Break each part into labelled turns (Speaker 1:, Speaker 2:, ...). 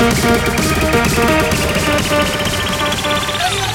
Speaker 1: Thank you.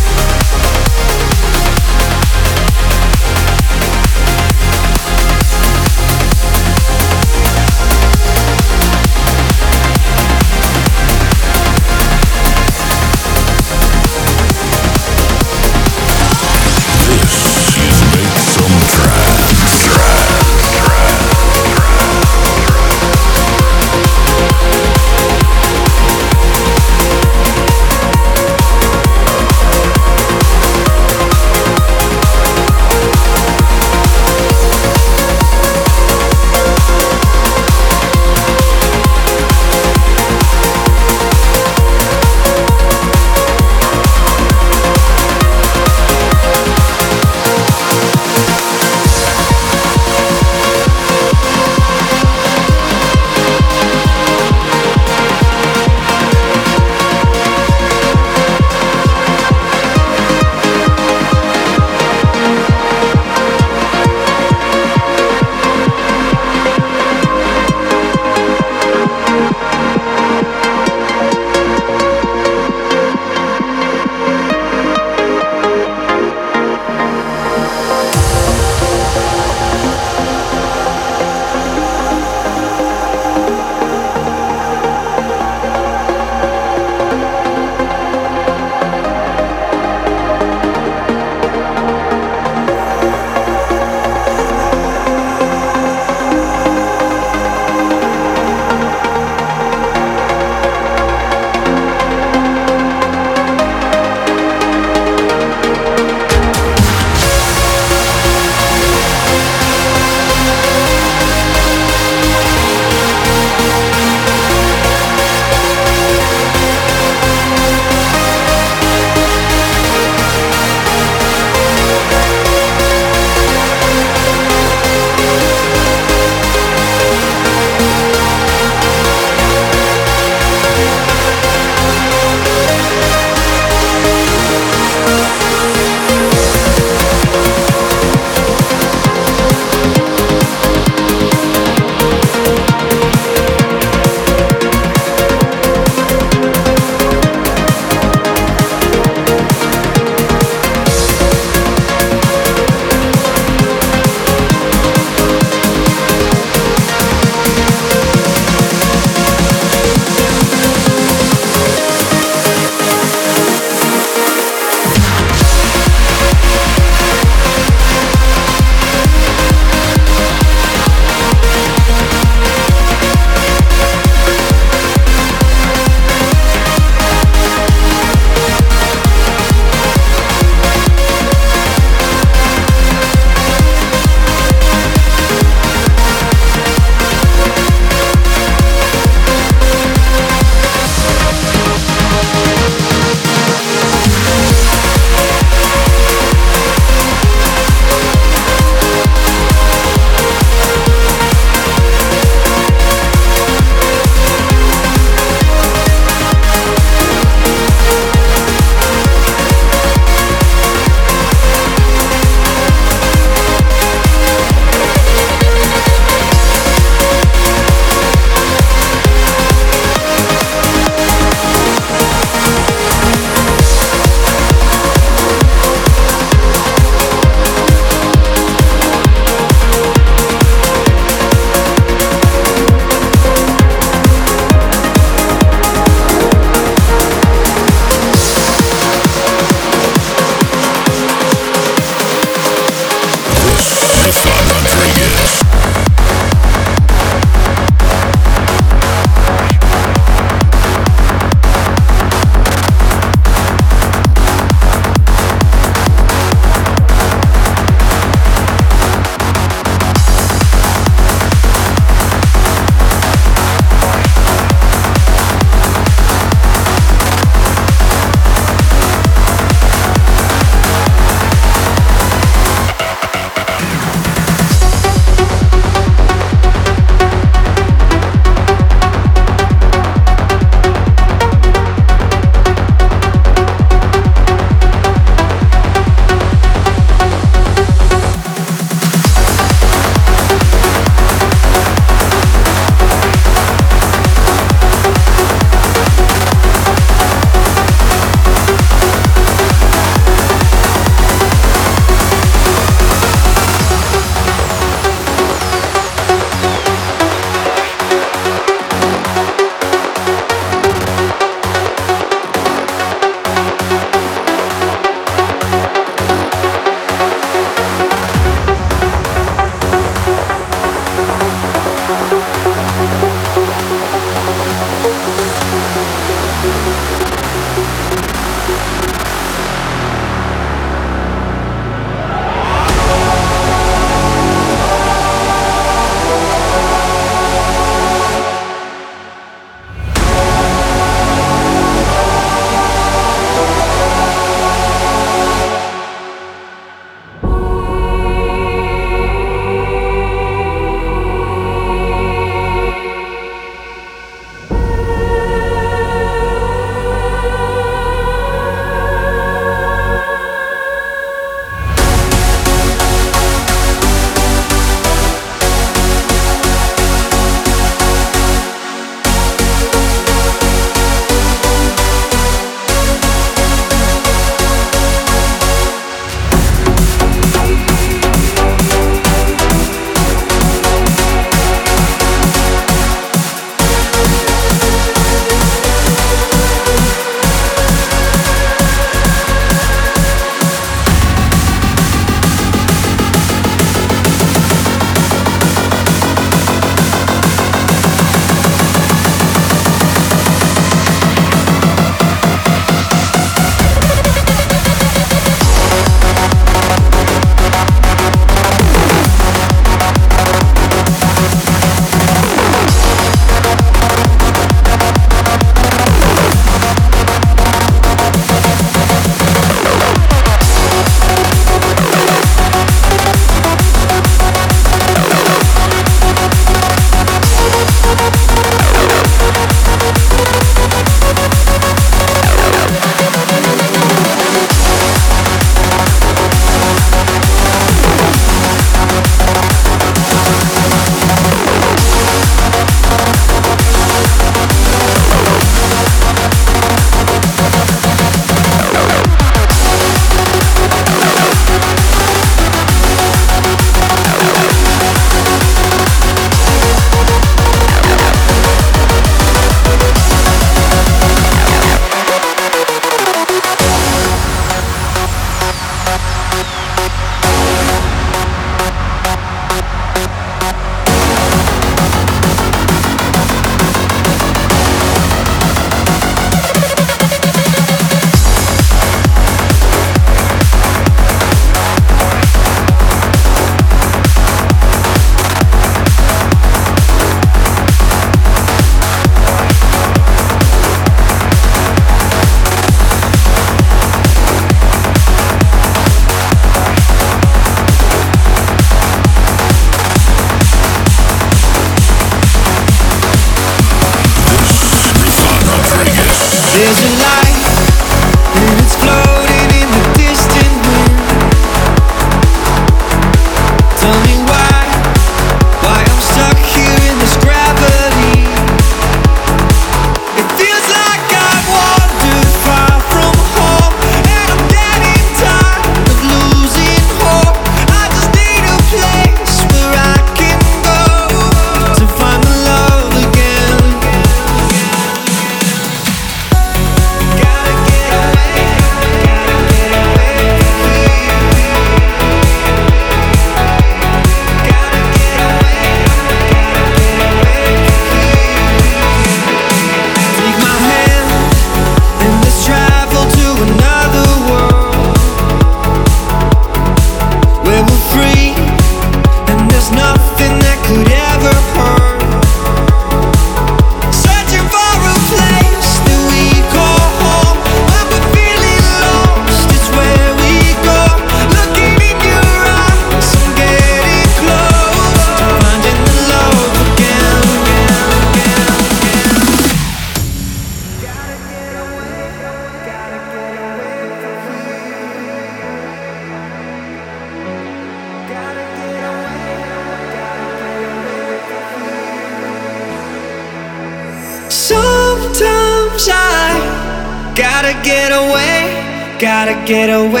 Speaker 1: Get away